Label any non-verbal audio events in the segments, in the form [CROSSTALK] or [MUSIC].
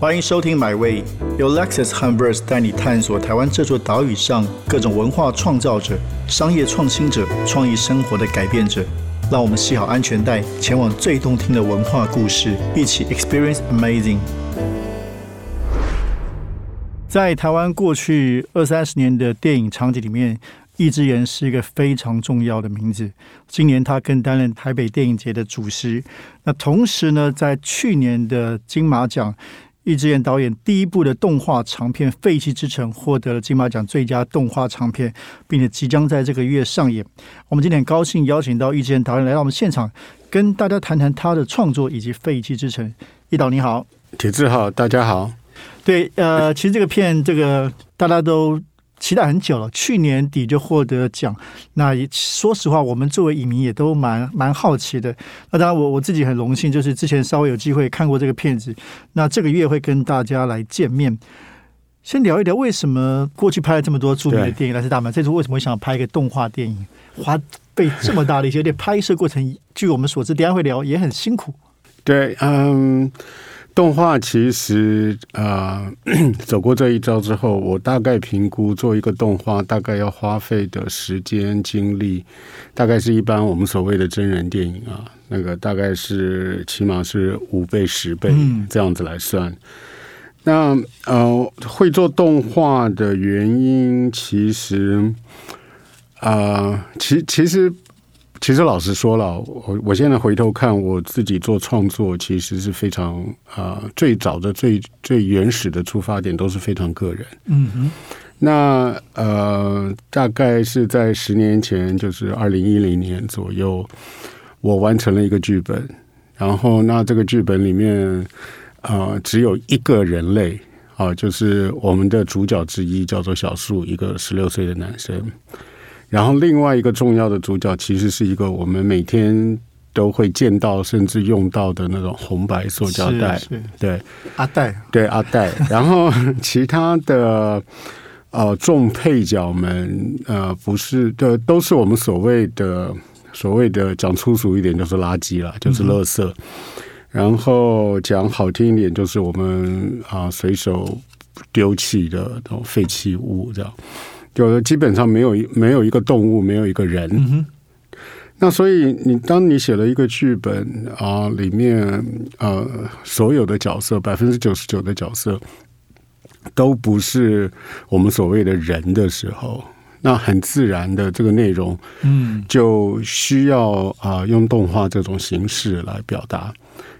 欢迎收听《My Way》，由 Lexus 和 Verse 带你探索台湾这座岛屿上各种文化创造者、商业创新者、创意生活的改变者。让我们系好安全带，前往最动听的文化故事，一起 Experience Amazing。在台湾过去二三十年的电影场景里面，易智言是一个非常重要的名字。今年他更担任台北电影节的主席。那同时呢，在去年的金马奖。易智言导演第一部的动画长片《废弃之城》获得了金马奖最佳动画长片，并且即将在这个月上演。我们今天很高兴邀请到易智言导演来到我们现场，跟大家谈谈他的创作以及《废弃之城》。易导你好，铁志好，大家好。对，呃，其实这个片，这个大家都。期待很久了，去年底就获得奖。那说实话，我们作为影迷也都蛮蛮好奇的。那当然，我我自己很荣幸，就是之前稍微有机会看过这个片子。那这个月会跟大家来见面，先聊一聊为什么过去拍了这么多著名的电影，但是大满这次为什么想拍一个动画电影，花费这么大的一些，拍摄过程，据我们所知，等下会聊也很辛苦。对，嗯。动画其实啊，[CLEARS THROAT] 走过这一招之后，我大概评估做一个动画大概要花费的时间精力，大概是一般我们所谓的真人电影啊，那个大概是起码是五倍十倍这样子来算。那呃，会做动画的原因，其实啊，其其实。其实老实说了，我我现在回头看我自己做创作，其实是非常啊，最早的最最原始的出发点都是非常个人。嗯哼。那呃，大概是在十年前，就是二零一零年左右，我完成了一个剧本。然后，那这个剧本里面啊，只有一个人类啊，就是我们的主角之一，叫做小树，一个十六岁的男生。然后另外一个重要的主角，其实是一个我们每天都会见到甚至用到的那种红白塑胶袋，对阿袋，对阿袋。然后其他的呃重配角们呃不是的，都是我们所谓的所谓的讲粗俗一点就是垃圾了，就是垃圾。然后讲好听一点，就是我们啊随手丢弃的这种废弃物这样。有的基本上没有没有一个动物，没有一个人。那所以你当你写了一个剧本啊，里面呃所有的角色百分之九十九的角色都不是我们所谓的人的时候，那很自然的这个内容，嗯，就需要啊用动画这种形式来表达，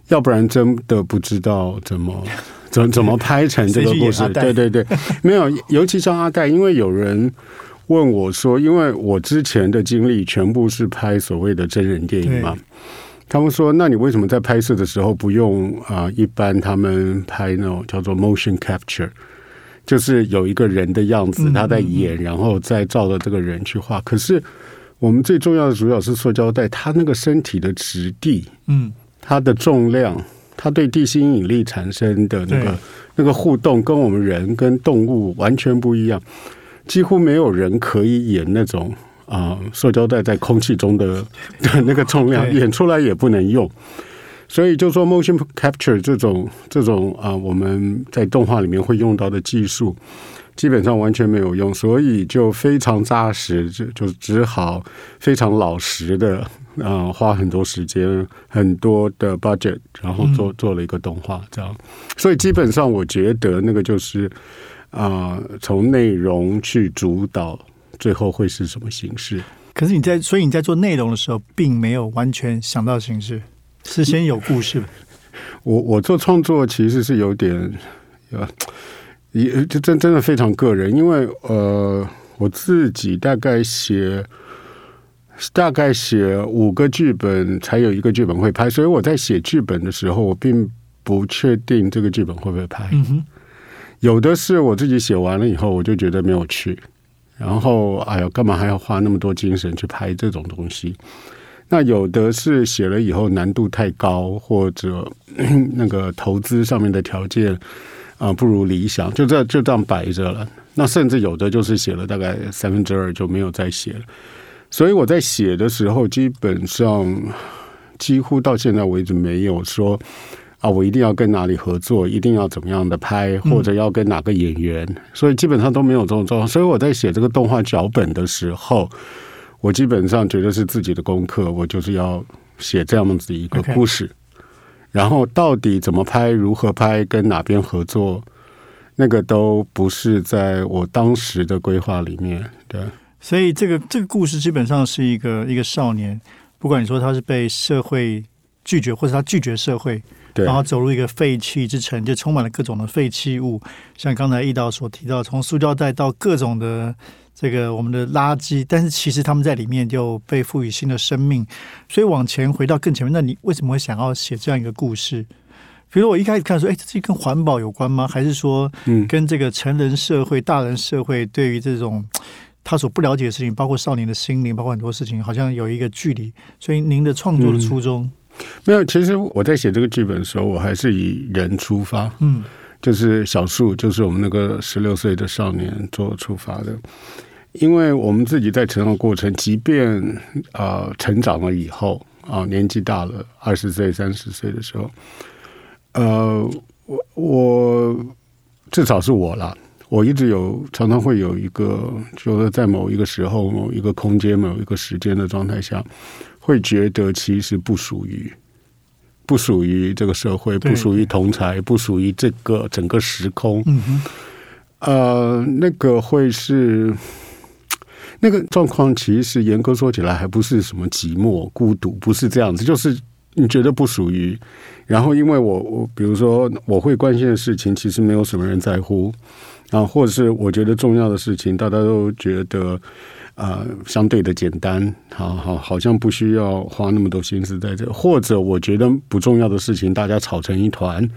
要不然真的不知道怎么。怎怎么拍成这个故事？对对对，[LAUGHS] 没有，尤其像阿黛，因为有人问我说，因为我之前的经历全部是拍所谓的真人电影嘛，他们说，那你为什么在拍摄的时候不用啊？一般他们拍那种叫做 motion capture，就是有一个人的样子，他在演，然后再照着这个人去画。可是我们最重要的主角是塑胶袋，他那个身体的质地，嗯，它的重量。它对地心引力产生的那个那个互动，跟我们人跟动物完全不一样，几乎没有人可以演那种啊，塑胶袋在空气中的 [LAUGHS] 的那个重量，演出来也不能用。所以就说 motion capture 这种这种啊，我们在动画里面会用到的技术。基本上完全没有用，所以就非常扎实，就就只好非常老实的啊，花很多时间、很多的 budget，然后做做了一个动画，这样。所以基本上我觉得那个就是啊，从内容去主导，最后会是什么形式？可是你在，所以你在做内容的时候，并没有完全想到形式，是先有故事。我我做创作其实是有点有。也就真真的非常个人，因为呃，我自己大概写大概写五个剧本，才有一个剧本会拍，所以我在写剧本的时候，我并不确定这个剧本会不会拍。有的是我自己写完了以后，我就觉得没有趣，然后哎呀，干嘛还要花那么多精神去拍这种东西？那有的是写了以后难度太高，或者 [CLEARS THROAT] 那个投资上面的条件。啊，不如理想，就这就这样摆着了。那甚至有的就是写了大概三分之二就没有再写了。所以我在写的时候，基本上几乎到现在为止没有说啊，我一定要跟哪里合作，一定要怎么样的拍，或者要跟哪个演员，所以基本上都没有这种状况。所以我在写这个动画脚本的时候，我基本上觉得是自己的功课，我就是要写这样子一个故事。然后到底怎么拍、如何拍、跟哪边合作，那个都不是在我当时的规划里面。对，所以这个这个故事基本上是一个一个少年，不管你说他是被社会拒绝，或者他拒绝社会，对然后走入一个废弃之城，就充满了各种的废弃物，像刚才易导所提到，从塑胶袋到各种的这个我们的垃圾，但是其实他们在里面就被赋予新的生命。所以往前回到更前面，那你为什么会想要写这样一个故事？比如我一开始看说，哎，这是跟环保有关吗？还是说嗯，跟这个成人社会、大人社会对于这种他所不了解的事情，包括少年的心灵，包括很多事情，好像有一个距离。所以您的创作的初衷，没有。其实我在写这个剧本的时候，我还是以人出发。嗯就是小树，就是我们那个十六岁的少年做出发的。因为我们自己在成长过程，即便啊、呃成长了以后啊、年纪大了，二十岁、三十岁的时候，呃，我我至少是我啦，我一直有常常会有一个，就是在某一个时候、某一个空间、某一个时间的状态下，会觉得其实不属于。不属于这个社会，不属于同才，不属于这个整个时空。嗯哼，呃，那个会是那个状况，其实严格说起来，还不是什么寂寞、孤独，不是这样子，就是你觉得不属于。然后，因为我我比如说我会关心的事情，其实没有什么人在乎啊，或者是我觉得重要的事情，大家都觉得。呃，相对的简单，好好，好像不需要花那么多心思在这，或者我觉得不重要的事情，大家吵成一团，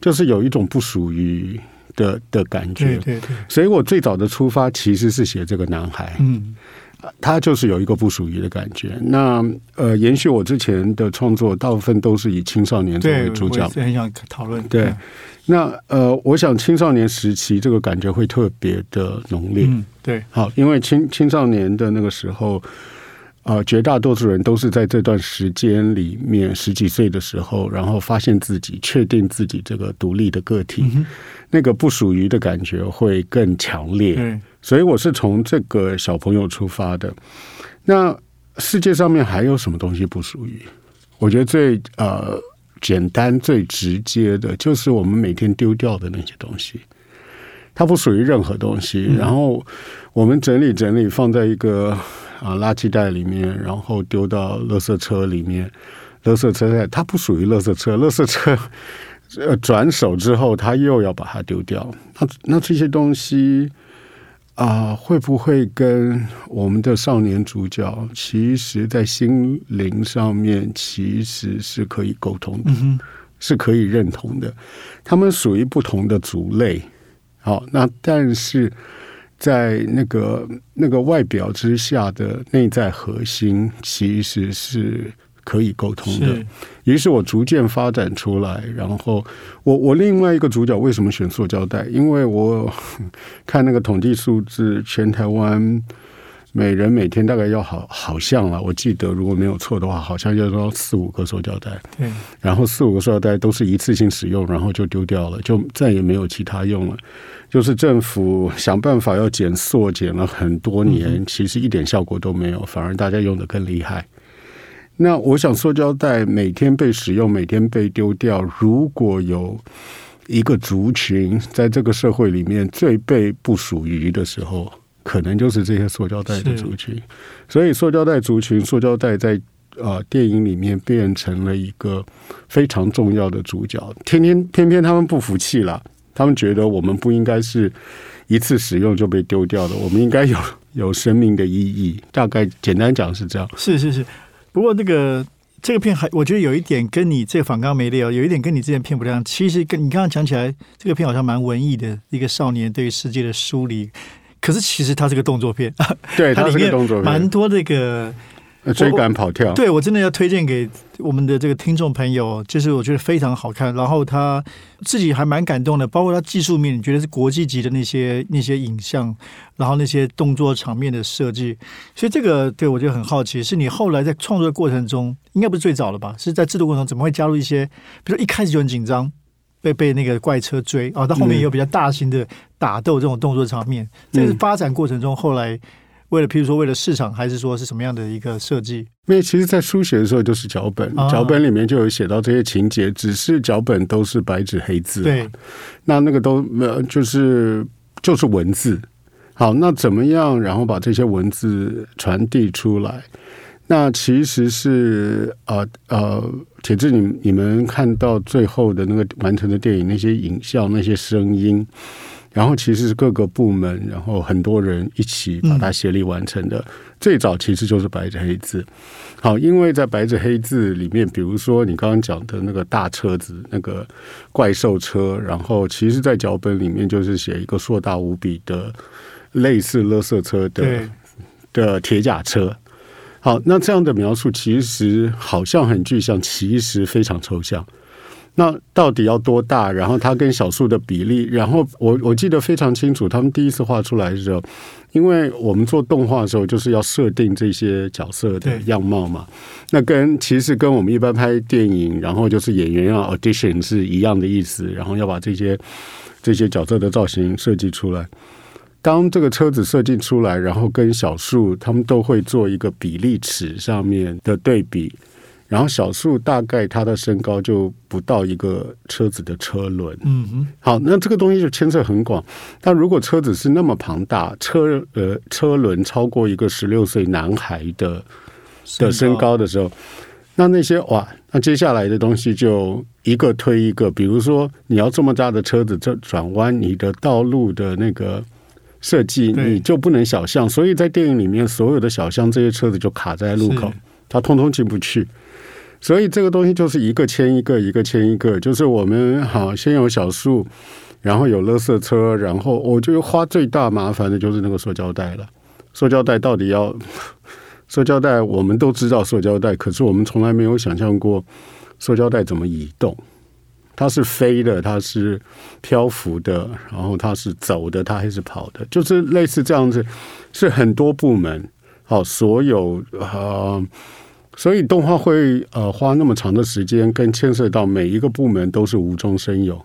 就是有一种不属于的的感觉。对对对，所以我最早的出发其实是写这个男孩，嗯他就是有一个不属于的感觉。那呃，延续我之前的创作，大部分都是以青少年作，为主角很想讨论。对那呃，我想青少年时期这个感觉会特别的浓烈。嗯，对，好，因为青青少年的那个时候，呃，绝大多数人都是在这段时间里面十几岁的时候，然后发现自己、确定自己这个独立的个体，嗯，那个不属于的感觉会更强烈。对，所以我是从这个小朋友出发的。那世界上面还有什么东西不属于？我觉得最呃简单、最直接的，就是我们每天丢掉的那些东西，它不属于任何东西。嗯然后我们整理整理，放在一个啊垃圾袋里面，然后丢到垃圾车里面。垃圾车在它不属于垃圾车，垃圾车呃转手之后，他又要把它丢掉。那那这些东西。啊、会不会跟我们的少年主角，其实在心灵上面其实是可以沟通的，嗯，是可以认同的。他们属于不同的族类，好，那但是在那个那个外表之下的内在核心，其实是可以沟通的。于是我逐渐发展出来，然后我我另外一个主角为什么选塑胶袋？因为我看那个统计数字，全台湾每人每天大概要好好像了，我记得如果没有错的话，好像要到四五个塑胶袋，对，然后四五个塑料袋都是一次性使用，然后就丢掉了，就再也没有其他用了。就是政府想办法要减塑，减了很多年，其实一点效果都没有，反而大家用的更厉害。那我想，塑胶袋每天被使用，每天被丢掉，如果有一个族群在这个社会里面最被不属于的时候，可能就是这些塑胶袋的族群。所以，塑胶袋族群，塑胶袋在呃电影里面变成了一个非常重要的主角。天天偏偏他们不服气了，他们觉得我们不应该是一次使用就被丢掉的，我们应该有有生命的意义。大概简单讲是这样。是是是。不过那个这个片还，我觉得有一点跟你这个反刚没聊，有一点跟你之前片不一样。其实跟你刚刚讲起来，这个片好像蛮文艺的，一个少年对于世界的梳理。可是其实它是个动作片，[LAUGHS] 对，它是个它里面动作片蛮多这个呃追赶跑跳，对我真的要推荐给我们的这个听众朋友，就是我觉得非常好看，然后他自己还蛮感动的，包括他技术面，你觉得是国际级的那些那些影像，然后那些动作场面的设计，所以这个对我就很好奇，是你后来在创作的过程中，应该不是最早了吧？是在制作过程中怎么会加入一些，比如说一开始就很紧张，被被那个怪车追啊，到后面也有比较大型的打斗这种动作场面，这是发展过程中后来。为了，譬如说，为了市场，还是说是什么样的一个设计？因为其实，在书写的时候就是脚本，脚本里面就有写到这些情节，只是脚本都是白纸黑字。对，那那个都没有，就是就是文字。好，那怎么样？然后把这些文字传递出来？那其实是呃呃，铁志，你你们看到最后的那个完成的电影，那些影像，那些声音。然后其实是各个部门，然后很多人一起把它协力完成的。最早其实就是白纸黑字。好，因为在白纸黑字里面，比如说你刚刚讲的那个大车子，那个怪兽车，然后其实，在脚本里面就是写一个硕大无比的类似垃圾车的的铁甲车。好，那这样的描述其实好像很具象，其实非常抽象。那到底要多大？然后它跟小树的比例，然后我我记得非常清楚，他们第一次画出来的时候，因为我们做动画的时候就是要设定这些角色的样貌嘛，那跟其实跟我们一般拍电影，然后就是演员要 audition 是一样的意思，然后要把这些这些角色的造型设计出来。当这个车子设计出来，然后跟小树他们都会做一个比例尺上面的对比。然后小树大概它的身高就不到一个车子的车轮，嗯哼，好，那这个东西就牵涉很广。但如果车子是那么庞大，车呃车轮超过一个十六岁男孩的的身高的时候，那那些哇，那接下来的东西就一个推一个。比如说你要这么大的车子这转弯，你的道路的那个设计你就不能小巷，所以在电影里面所有的小巷这些车子就卡在路口，它通通进不去。所以这个东西就是一个牵一个，一个牵一个，就是我们好先有小树，然后有垃圾车，然后我觉得花最大麻烦的就是那个塑胶袋了。[LAUGHS] [LAUGHS] 塑胶袋到底要？塑胶袋我们都知道塑胶袋，可是我们从来没有想象过塑胶袋怎么移动。它是飞的，它是漂浮的，然后它是走的，它还是跑的，就是类似这样子，是很多部门好，所有啊。所以动画会呃花那么长的时间，跟牵涉到每一个部门都是无中生有，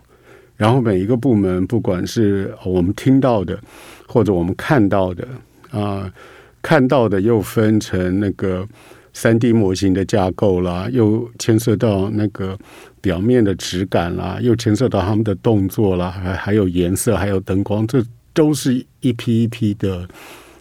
然后每一个部门不管是我们听到的或者我们看到的啊，看到的又分成那个三 D 模型的架构啦，又牵涉到那个表面的质感啦，又牵涉到他们的动作啦，还还有颜色，还有灯光，这都是一批一批的。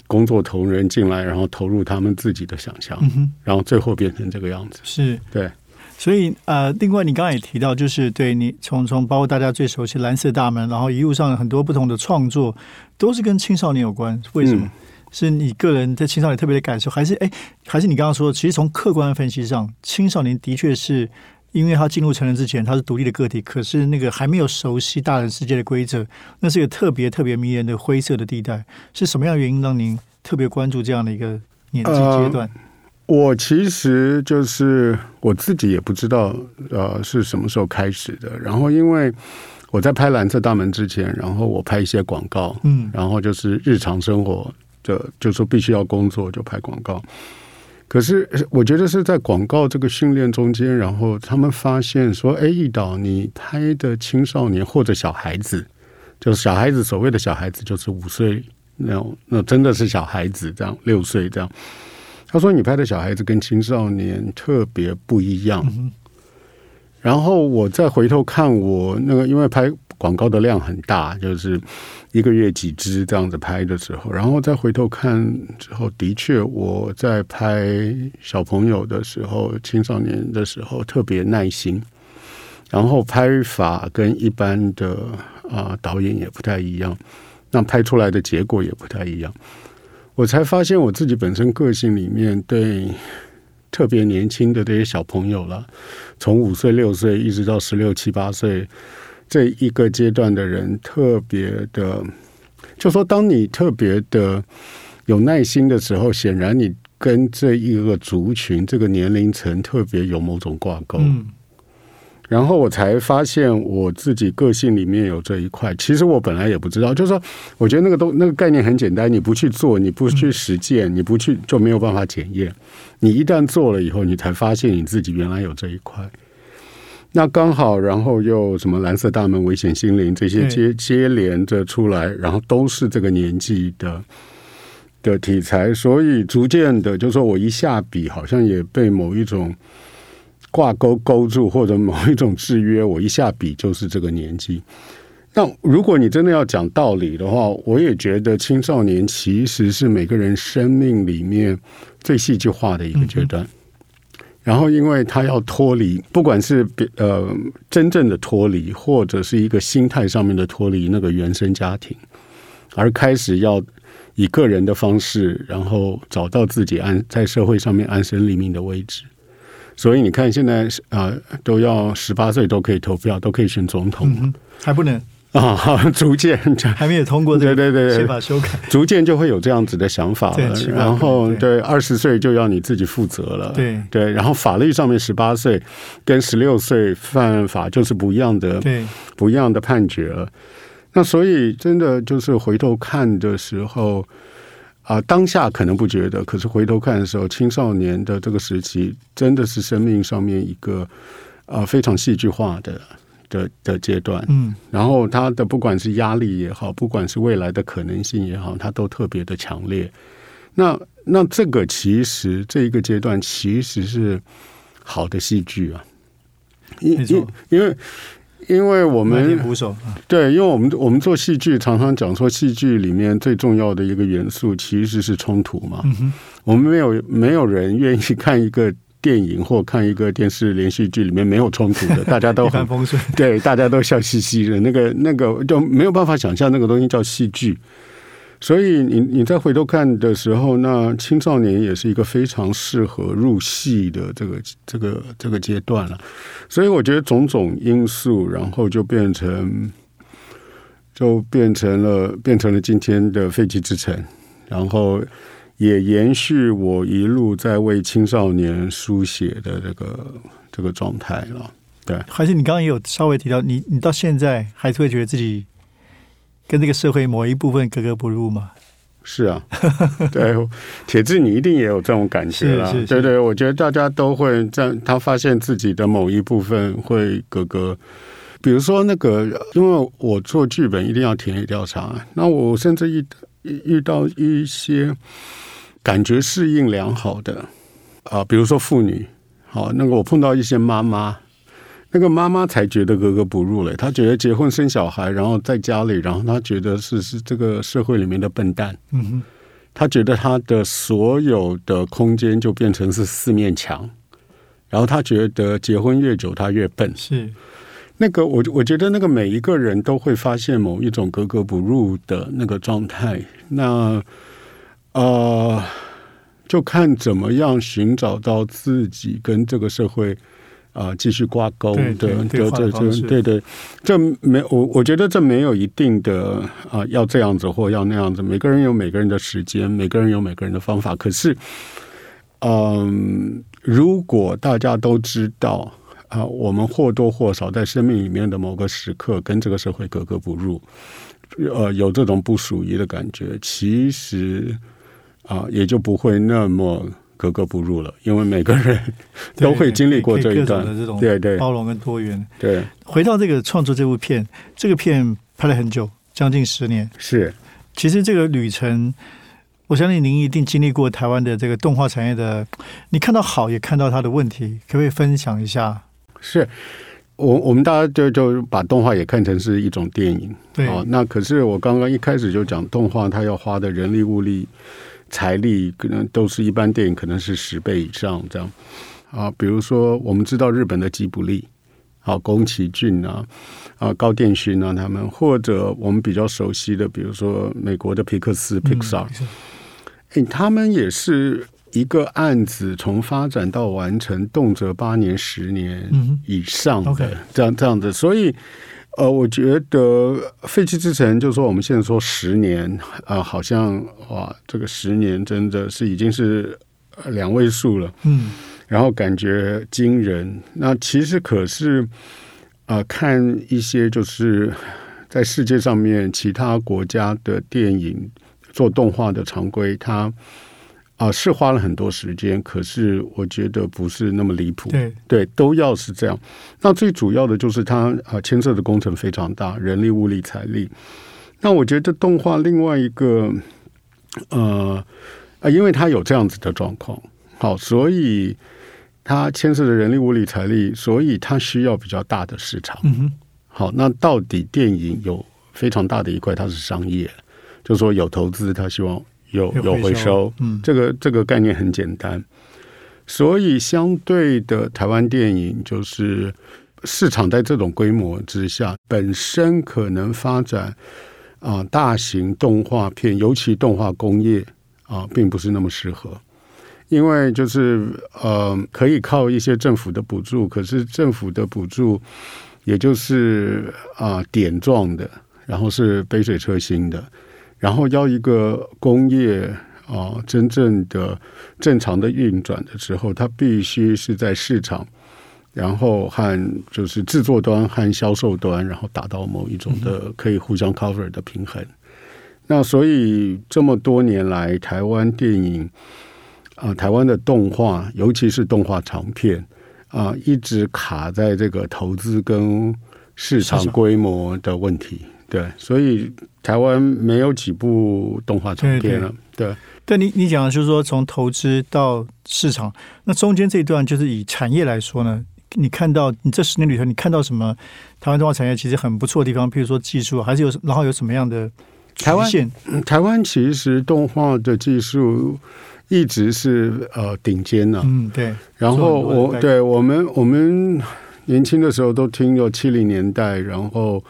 工作同仁进来，然后投入他们自己的想象，然后最后变成这个样子。是对，所以呃，另外你刚刚也提到，就是对你从从包括大家最熟悉蓝色大门，然后一路上很多不同的创作都是跟青少年有关。为什么？是你个人在青少年特别的感受，还是哎，还是你刚刚说，其实从客观分析上，青少年的确是。因为他进入成人之前，他是独立的个体，可是那个还没有熟悉大人世界的规则，那是一个特别特别迷人的灰色的地带。是什么样的原因让您特别关注这样的一个年纪阶段？我其实就是我自己也不知道，呃，是什么时候开始的。然后因为我在拍《蓝色大门》之前，然后我拍一些广告，嗯，然后就是日常生活就，就说必须要工作就拍广告。可是我觉得是在广告这个训练中间，然后他们发现说：“哎，易导，你拍的青少年或者小孩子，就是小孩子，所谓的小孩子就是五岁那种，那真的是小孩子这样，六岁这样。”他说：“你拍的小孩子跟青少年特别不一样。”然后我再回头看我那个，因为拍。广告的量很大，就是一个月几支这样子拍的时候，然后再回头看之后，的确我在拍小朋友的时候、青少年的时候特别耐心，然后拍法跟一般的啊导演也不太一样，那拍出来的结果也不太一样。我才发现我自己本身个性里面对特别年轻的这些小朋友了，从五岁、六岁一直到十六七八岁。这一个阶段的人特别的，就说当你特别的有耐心的时候，显然你跟这一个族群、这个年龄层特别有某种挂钩。嗯然后我才发现我自己个性里面有这一块。其实我本来也不知道，就是说，我觉得那个东那个概念很简单，你不去做，你不去实践，你不去就没有办法检验。你一旦做了以后，你才发现你自己原来有这一块。那刚好，然后又什么蓝色大门、危险心灵这些接接连着出来，然后都是这个年纪的的题材，所以逐渐的，就说我一下笔，好像也被某一种挂钩勾住，或者某一种制约，我一下笔就是这个年纪。那如果你真的要讲道理的话，我也觉得青少年其实是每个人生命里面最戏剧化的一个阶段。然后，因为他要脱离，不管是呃真正的脱离，或者是一个心态上面的脱离那个原生家庭，而开始要以个人的方式，然后找到自己安在社会上面安身立命的位置。所以你看，现在啊、呃都要十八岁都可以投票，都可以选总统嗯，还不能，啊，[LAUGHS] 逐渐还没有通过这个对对对对宪法修改。逐渐就会有这样子的想法了然后对对二十岁就要你自己负责了。对对，然后法律上面十八岁跟十六岁犯法就是不一样的对，不一样的判决了。那所以真的就是回头看的时候啊、当下可能不觉得，可是回头看的时候，青少年的这个时期真的是生命上面一个啊、非常戏剧化的的的阶段。嗯然后他的不管是压力也好，不管是未来的可能性也好，他都特别的强烈。那那这个其实这一个阶段其实是好的戏剧啊，因因因为因为我们对，因为我们我们做戏剧常常讲说，戏剧里面最重要的一个元素其实是冲突嘛。嗯哼，我们没有没有人愿意看一个电影或看一个电视连续剧里面没有冲突的，[LAUGHS] 大家都很风顺。[LAUGHS] 对，大家都笑嘻嘻的，那个那个就没有办法想象那个东西叫戏剧。所以你你再回头看的时候，那青少年也是一个非常适合入戏的这个这个这个阶段了。所以我觉得种种因素，然后就变成就变成了变成了今天的废弃之城，然后也延续我一路在为青少年书写的这个这个状态了。对还是你刚刚也有稍微提到，你你到现在还是会觉得自己跟这个社会某一部分格格不入吗？是啊，[LAUGHS] 对，铁子你一定也有这种感觉啦是是。是对对，我觉得大家都会在他发现自己的某一部分会格格，比如说那个，因为我做剧本一定要田野调查，那我甚至遇遇遇到一些感觉适应良好的啊，比如说妇女，好，那个我碰到一些妈妈。那个妈妈才觉得格格不入嘞，她觉得结婚生小孩，然后在家里，然后她觉得是是这个社会里面的笨蛋，嗯哼，她觉得她的所有的空间就变成是四面墙，然后她觉得结婚越久她越笨。是那个我我觉得那个每一个人都会发现某一种格格不入的那个状态。那呃，就看怎么样寻找到自己跟这个社会。啊、继续挂钩对对的，对这这对对，这没我我觉得这没有一定的啊、要这样子或要那样子，每个人有每个人的时间，每个人有每个人的方法。可是，嗯，如果大家都知道啊、我们或多或少在生命里面的某个时刻跟这个社会格格不入，呃，有这种不属于的感觉，其实啊、也就不会那么格格不入了，因为每个人都会经历过这一段的这种对对包容跟多元。对回到这个创作这部片，这个片拍了很久，将近十年。是。其实这个旅程，我相信您一定经历过台湾的这个动画产业的，你看到好，也看到它的问题，可不可以分享一下？是我我们大家就就把动画也看成是一种电影，对哦，那可是我刚刚一开始就讲，动画它要花的人力、物力、财力，可能都是一般电影可能是十倍以上这样啊。比如说，我们知道日本的吉卜力，啊，宫崎骏啊，啊，高电勋啊，他们，或者我们比较熟悉的，比如说美国的皮克斯 Pixar，嗯诶，他们也是一个案子从发展到完成，动辄八年、十年以上的、这样这样子，所以。呃，我觉得《废弃之城》就说我们现在说十年啊、好像哇，这个十年真的是已经是呃两位数了，嗯，然后感觉惊人。那其实可是，呃，看一些就是在世界上面其他国家的电影做动画的常规，它啊、是花了很多时间，可是我觉得不是那么离谱。对，对，都要是这样。那最主要的就是它啊牵涉的工程非常大，人力、物力、财力。那我觉得动画另外一个呃啊，因为它有这样子的状况，好，所以它牵涉的人力、物力、财力，所以它需要比较大的市场。嗯哼，好，那到底电影有非常大的一块，它是商业，就是说有投资，它希望有有回收，嗯，这个这个概念很简单，所以相对的，台湾电影就是市场在这种规模之下，本身可能发展啊、大型动画片，尤其动画工业啊、并不是那么适合。因为就是呃，可以靠一些政府的补助，可是政府的补助也就是啊、点状的，然后是杯水车薪的，然后要一个工业啊、真正的正常的运转的时候，它必须是在市场，然后和就是制作端和销售端，然后达到某一种的可以互相 cover 的平衡。那所以这么多年来，台湾电影啊、台湾的动画，尤其是动画长片啊、一直卡在这个投资跟市场市场规模的问题。对，所以台湾没有几部动画长片了。对但你你讲的就是说，从投资到市场，那中间这一段就是以产业来说呢，你看到你这十年里头，你看到什么台湾动画产业其实很不错的地方，譬如说技术，还是有然后有什么样的台湾嗯台湾其实动画的技术一直是呃顶尖呢、嗯，对，然后我对我们我们年轻的时候都听有七零年代，然后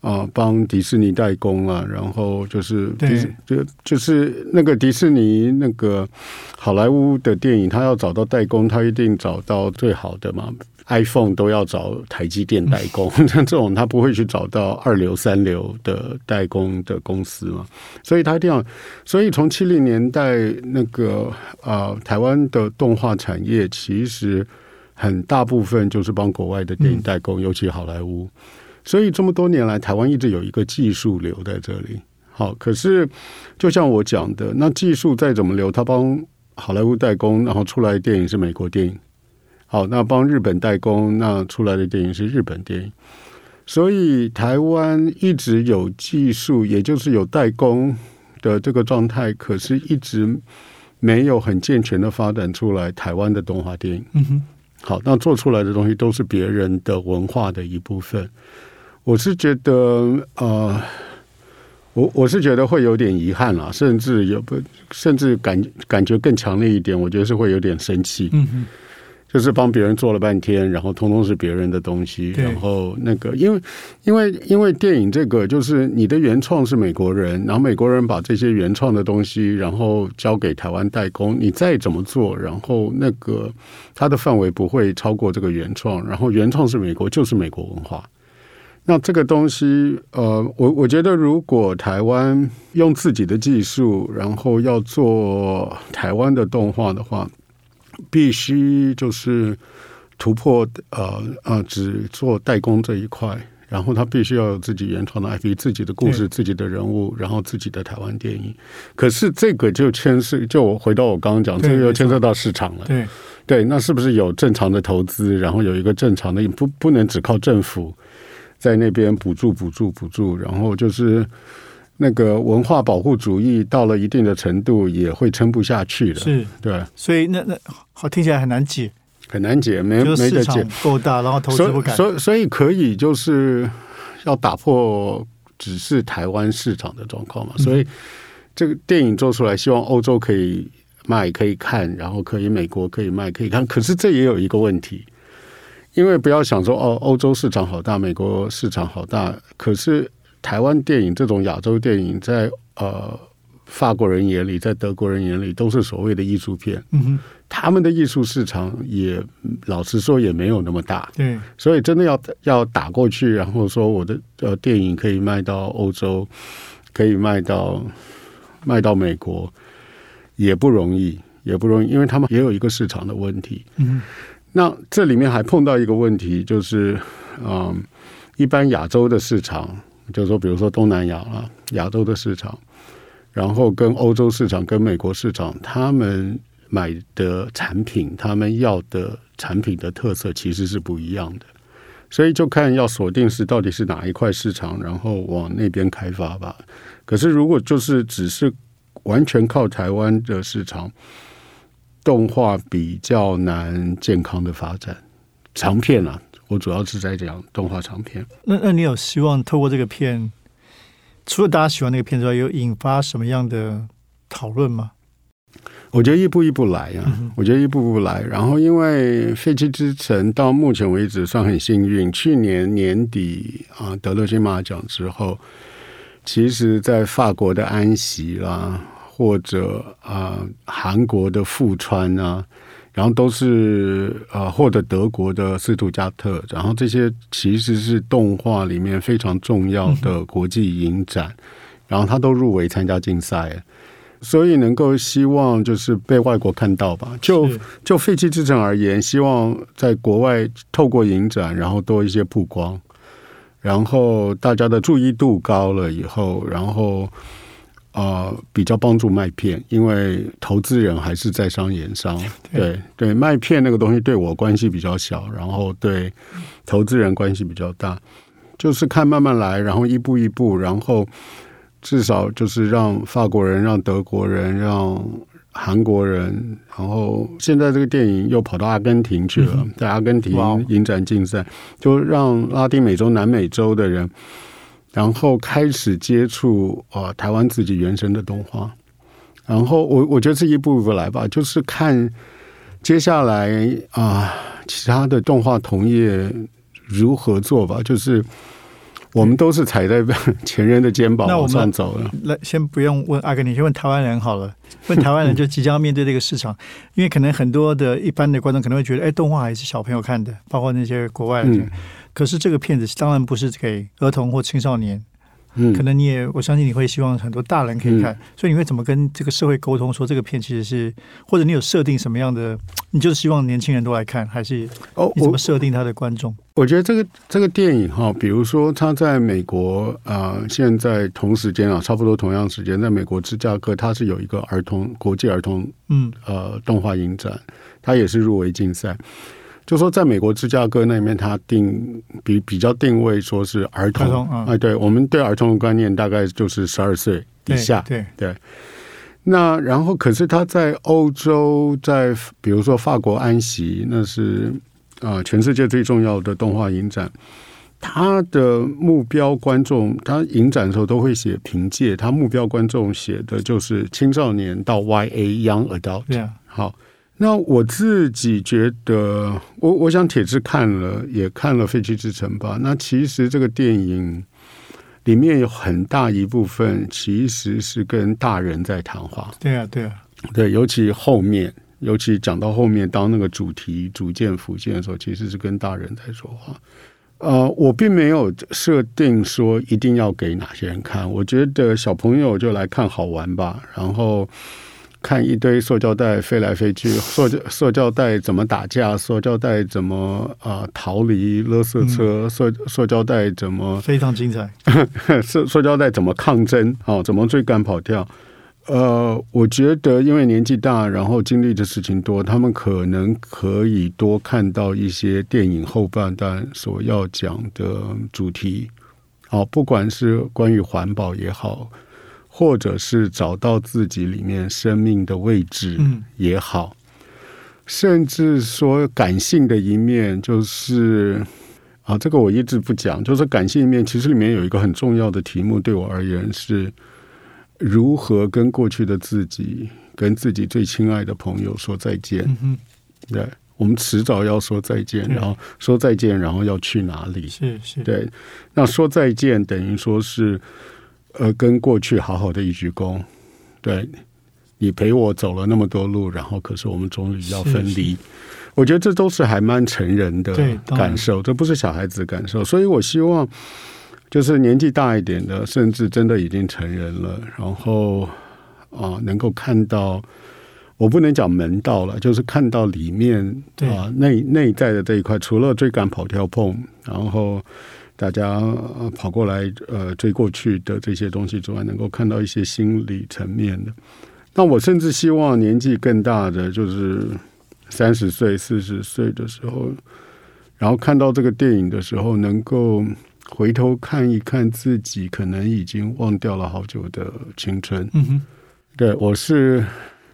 啊、呃帮迪士尼代工啊，然后就是迪士就就是那个迪士尼那个好莱坞的电影，他要找到代工，他一定找到最好的嘛。iPhone 都要找台积电代工，[LAUGHS] 像这种他不会去找到二流三流的代工的公司嘛，所以他一定要所以从七零年代那个呃台湾的动画产业，其实很大部分就是帮国外的电影代工，尤其好莱坞。所以这么多年来，台湾一直有一个技术留在这里。好，可是就像我讲的，那技术再怎么留，他帮好莱坞代工，然后出来的电影是美国电影。好，那帮日本代工，那出来的电影是日本电影。所以台湾一直有技术，也就是有代工的这个状态，可是一直没有很健全的发展出来台湾的动画电影。嗯哼，好，那做出来的东西都是别人的文化的一部分。我是觉得，呃，我我是觉得会有点遗憾啦，甚至有不，甚至感感觉更强烈一点，我觉得是会有点生气。嗯哼，就是帮别人做了半天，然后通通是别人的东西，然后那个，因为因为因为电影这个就是你的原创是美国人，然后美国人把这些原创的东西，然后交给台湾代工，你再怎么做，然后那个它的范围不会超过这个原创，然后原创是美国就是美国文化。那这个东西，呃，我我觉得，如果台湾用自己的技术，然后要做台湾的动画的话，必须就是突破呃呃，只做代工这一块，然后他必须要有自己原创的 IP、自己的故事、自己的人物，然后自己的台湾电影。可是这个就牵涉，就我回到我刚刚讲，这个又牵涉到市场了。对，对，那是不是有正常的投资，然后有一个正常的，不不能只靠政府在那边补助、补助、补助，然后就是那个文化保护主义到了一定的程度，也会撑不下去的。是，对，所以那那好听起来很难解，很难解，没没得解。够大，然后投资不敢，所以，所以可以就是要打破只是台湾市场的状况嘛。嗯所以这个电影做出来，希望欧洲可以卖、可以看，然后可以美国可以卖、可以看。可是这也有一个问题，因为不要想说哦，欧洲市场好大，美国市场好大，可是台湾电影这种亚洲电影在呃法国人眼里，在德国人眼里都是所谓的艺术片。嗯哼，他们的艺术市场也老实说也没有那么大，对，所以真的要要打过去，然后说我的呃电影可以卖到欧洲，可以卖到卖到美国，也不容易，也不容易，因为他们也有一个市场的问题。嗯，那这里面还碰到一个问题，就是嗯，一般亚洲的市场，就是说比如说东南亚啊，亚洲的市场，然后跟欧洲市场、跟美国市场，他们买的产品，他们要的产品的特色其实是不一样的，所以就看要锁定是到底是哪一块市场，然后往那边开发吧。可是如果就是只是完全靠台湾的市场，动画比较难健康的发展。长片啊，我主要是在讲动画长片。那那你有希望透过这个片，除了大家喜欢那个片之外，有引发什么样的讨论吗？我觉得一步一步来呀、我觉得一步步来。然后，因为《废弃之城》到目前为止算很幸运，去年年底啊得了金马奖之后，其实在法国的安息啦，或者啊韩国的富川啊，然后都是呃或者德国的斯图加特，然后这些其实是动画里面非常重要的国际影展，然后他都入围参加竞赛。所以能够希望就是被外国看到吧。就就废弃之城而言，希望在国外透过影展，然后多一些曝光，然后大家的注意度高了以后，然后呃比较帮助麦片，因为投资人还是在商言商。对对，麦片那个东西对我关系比较小，然后对投资人关系比较大，就是看慢慢来，然后一步一步，然后。至少就是让法国人、让德国人、让韩国人，然后现在这个电影又跑到阿根廷去了，在阿根廷影展竞赛，就让拉丁美洲、南美洲的人，然后开始接触啊台湾自己原生的动画。然后我我觉得是一步一步来吧，就是看接下来啊其他的动画同业如何做吧，就是。我们都是踩在前人的肩膀往上走了。来，先不用问阿根廷，先问台湾人好了。问台湾人就即将面对这个市场，因为可能很多的一般的观众可能会觉得，哎，动画还是小朋友看的，包括那些国外的。嗯、可是这个片子当然不是给儿童或青少年。嗯，可能你也，我相信你会希望很多大人可以看，嗯、所以你会怎么跟这个社会沟通，说这个片其实是，或者你有设定什么样的，你就是希望年轻人都来看，还是哦，你怎么设定他的观众？我觉得这个这个电影哈，比如说他在美国啊、呃，现在同时间啊，差不多同样时间，在美国芝加哥，它是有一个儿童国际儿童嗯呃动画影展，它也是入围竞赛。就说在美国芝加哥那边，它定比比较定位说是儿童，儿童嗯、哎，对我们对儿童的观念大概就是十二岁以下，对对。那然后，可是他在欧洲，在比如说法国安息，那是啊、呃、全世界最重要的动画影展。他的目标观众，他影展的时候都会写凭借，他目标观众写的就是青少年到 YA Young Adult。好。那我自己觉得，我我想铁志看了，也看了《废弃之城》吧。那其实这个电影里面有很大一部分其实是跟大人在谈话。对啊，对啊，对，尤其后面，尤其讲到后面，当那个主题逐渐浮现的时候，其实是跟大人在说话。呃，我并没有设定说一定要给哪些人看，我觉得小朋友就来看好玩吧，然后。看一堆塑胶袋飞来飞去，塑胶塑胶袋怎么打架？塑胶袋怎么啊、呃、逃离？勒圾车，塑塑胶袋怎么非常精彩？[LAUGHS] 塑塑胶袋怎么抗争？哦，怎么追赶跑跳？呃，我觉得因为年纪大，然后经历的事情多，他们可能可以多看到一些电影后半段所要讲的主题。哦，不管是关于环保也好。或者是找到自己里面生命的位置也好，嗯、甚至说感性的一面，就是啊，这个我一直不讲，就是感性一面，其实里面有一个很重要的题目，对我而言是如何跟过去的自己、跟自己最亲爱的朋友说再见。嗯、对，我们迟早要说再见，然后说再见，然后要去哪里？是是，对，那说再见等于说是。呃，跟过去好好的一鞠躬，对你陪我走了那么多路，然后可是我们终于要分离。我觉得这都是还蛮成人的感受，这不是小孩子的感受。所以我希望，就是年纪大一点的，甚至真的已经成人了，然后啊、呃，能够看到我不能讲门道了，就是看到里面对啊内内在的这一块，除了追赶跑跳碰，然后大家呃跑过来呃追过去的这些东西之外，能够看到一些心理层面的。那我甚至希望年纪更大的，就是三十岁、四十岁的时候，然后看到这个电影的时候，能够回头看一看自己可能已经忘掉了好久的青春。嗯哼，对我是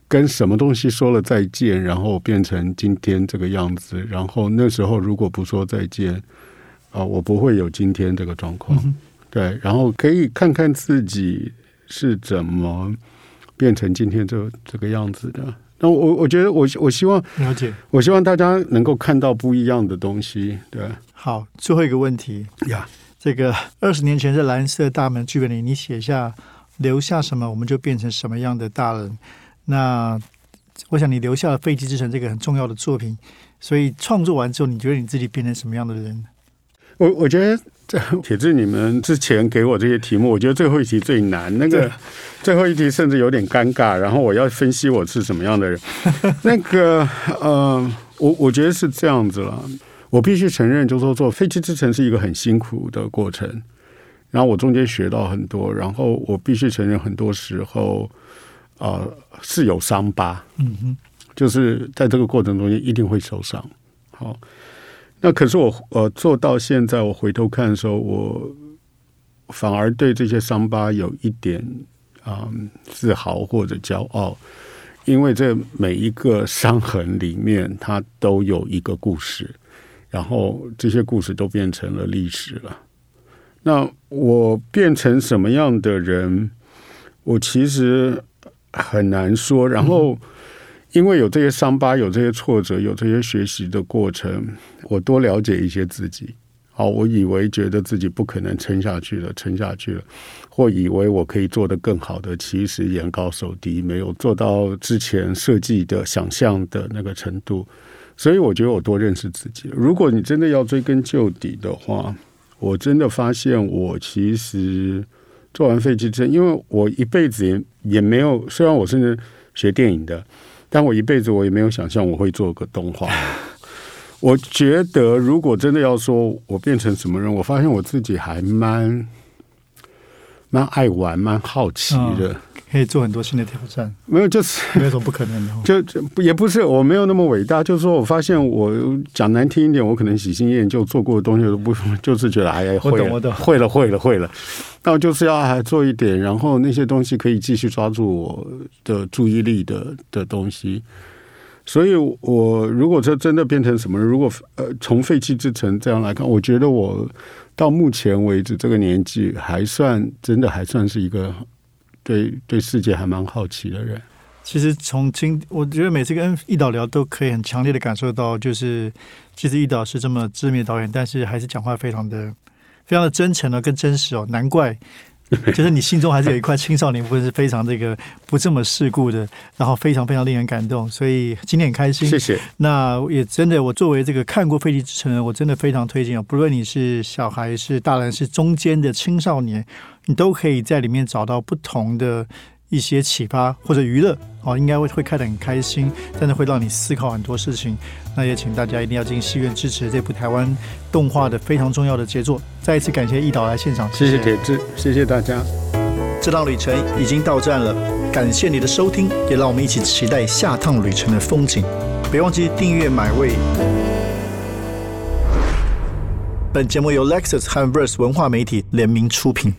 跟什么东西说了再见，然后变成今天这个样子。然后那时候如果不说再见，啊、我不会有今天这个状况。嗯对，然后可以看看自己是怎么变成今天这这个样子的。那我我觉得我我希望了解。我希望大家能够看到不一样的东西。对好，最后一个问题，呀，这个二十年前在蓝色大门剧本里，你写下留下什么，我们就变成什么样的大人。那我想你留下了《飞机之城》这个很重要的作品，所以创作完之后，你觉得你自己变成什么样的人？我我觉得这 [LAUGHS] 铁志你们之前给我这些题目，我觉得最后一题最难。那个最后一题甚至有点尴尬，然后我要分析我是什么样的人。[LAUGHS] 那个呃，我我觉得是这样子了。我必须承认，就是说做飞机之城是一个很辛苦的过程。然后我中间学到很多，然后我必须承认，很多时候呃是有伤疤。嗯哼，就是在这个过程中间一定会受伤。好，那可是我呃做到现在，我回头看的时候，我反而对这些伤疤有一点啊、嗯自豪或者骄傲，因为这每一个伤痕里面，它都有一个故事，然后这些故事都变成了历史了。那我变成什么样的人，我其实很难说。然后，因为有这些伤疤，有这些挫折，有这些学习的过程，我多了解一些自己。好，我以为觉得自己不可能撑下去了，撑下去了，或以为我可以做得更好的，其实眼高手低，没有做到之前设计的想象的那个程度。所以我觉得我多认识自己。如果你真的要追根究底的话，我真的发现我其实做完废弃之后，因为我一辈子也也没有，虽然我是学电影的，但我一辈子我也没有想象我会做个动画。[LAUGHS] 我觉得，如果真的要说我变成什么人，我发现我自己还蛮蛮爱玩、蛮好奇的。可以做很多新的挑战，没有，就是没有什么不可能的 [LAUGHS] 哦。就就也不是我没有那么伟大，就是说我发现我讲难听一点，我可能喜新厌旧做过的东西都不，[LAUGHS] 就是觉得哎呀，会了，会了，会了，会了。那我就是要还做一点，然后那些东西可以继续抓住我的注意力的的东西。所以，我如果这真的变成什么，如果呃从废弃之城这样来看，我觉得我到目前为止这个年纪还算真的还算是一个对对世界还蛮好奇的人。其实从今，我觉得每次跟易导聊，都可以很强烈的感受到，就是其实易导是这么知名的导演，但是还是讲话非常的、非常的真诚哦，跟真实哦。难怪，[LAUGHS] 就是你心中还是有一块青少年部分是非常这个不这么世故的，然后非常非常令人感动。所以今天很开心，谢谢。那也真的，我作为这个看过《飞机之城》我真的非常推荐哦。不论你是小孩、是大人、是中间的青少年，你都可以在里面找到不同的一些启发或者娱乐哦，应该会会看得很开心，但是会让你思考很多事情。那也请大家一定要进戏院支持这部台湾动画的非常重要的杰作。再一次感谢易导来现场，谢谢铁志，谢谢大家。这趟旅程已经到站了，感谢你的收听，也让我们一起期待下趟旅程的风景。别忘记订阅买位。本节目由 Lexus 和 Verse 文化媒体联名出品。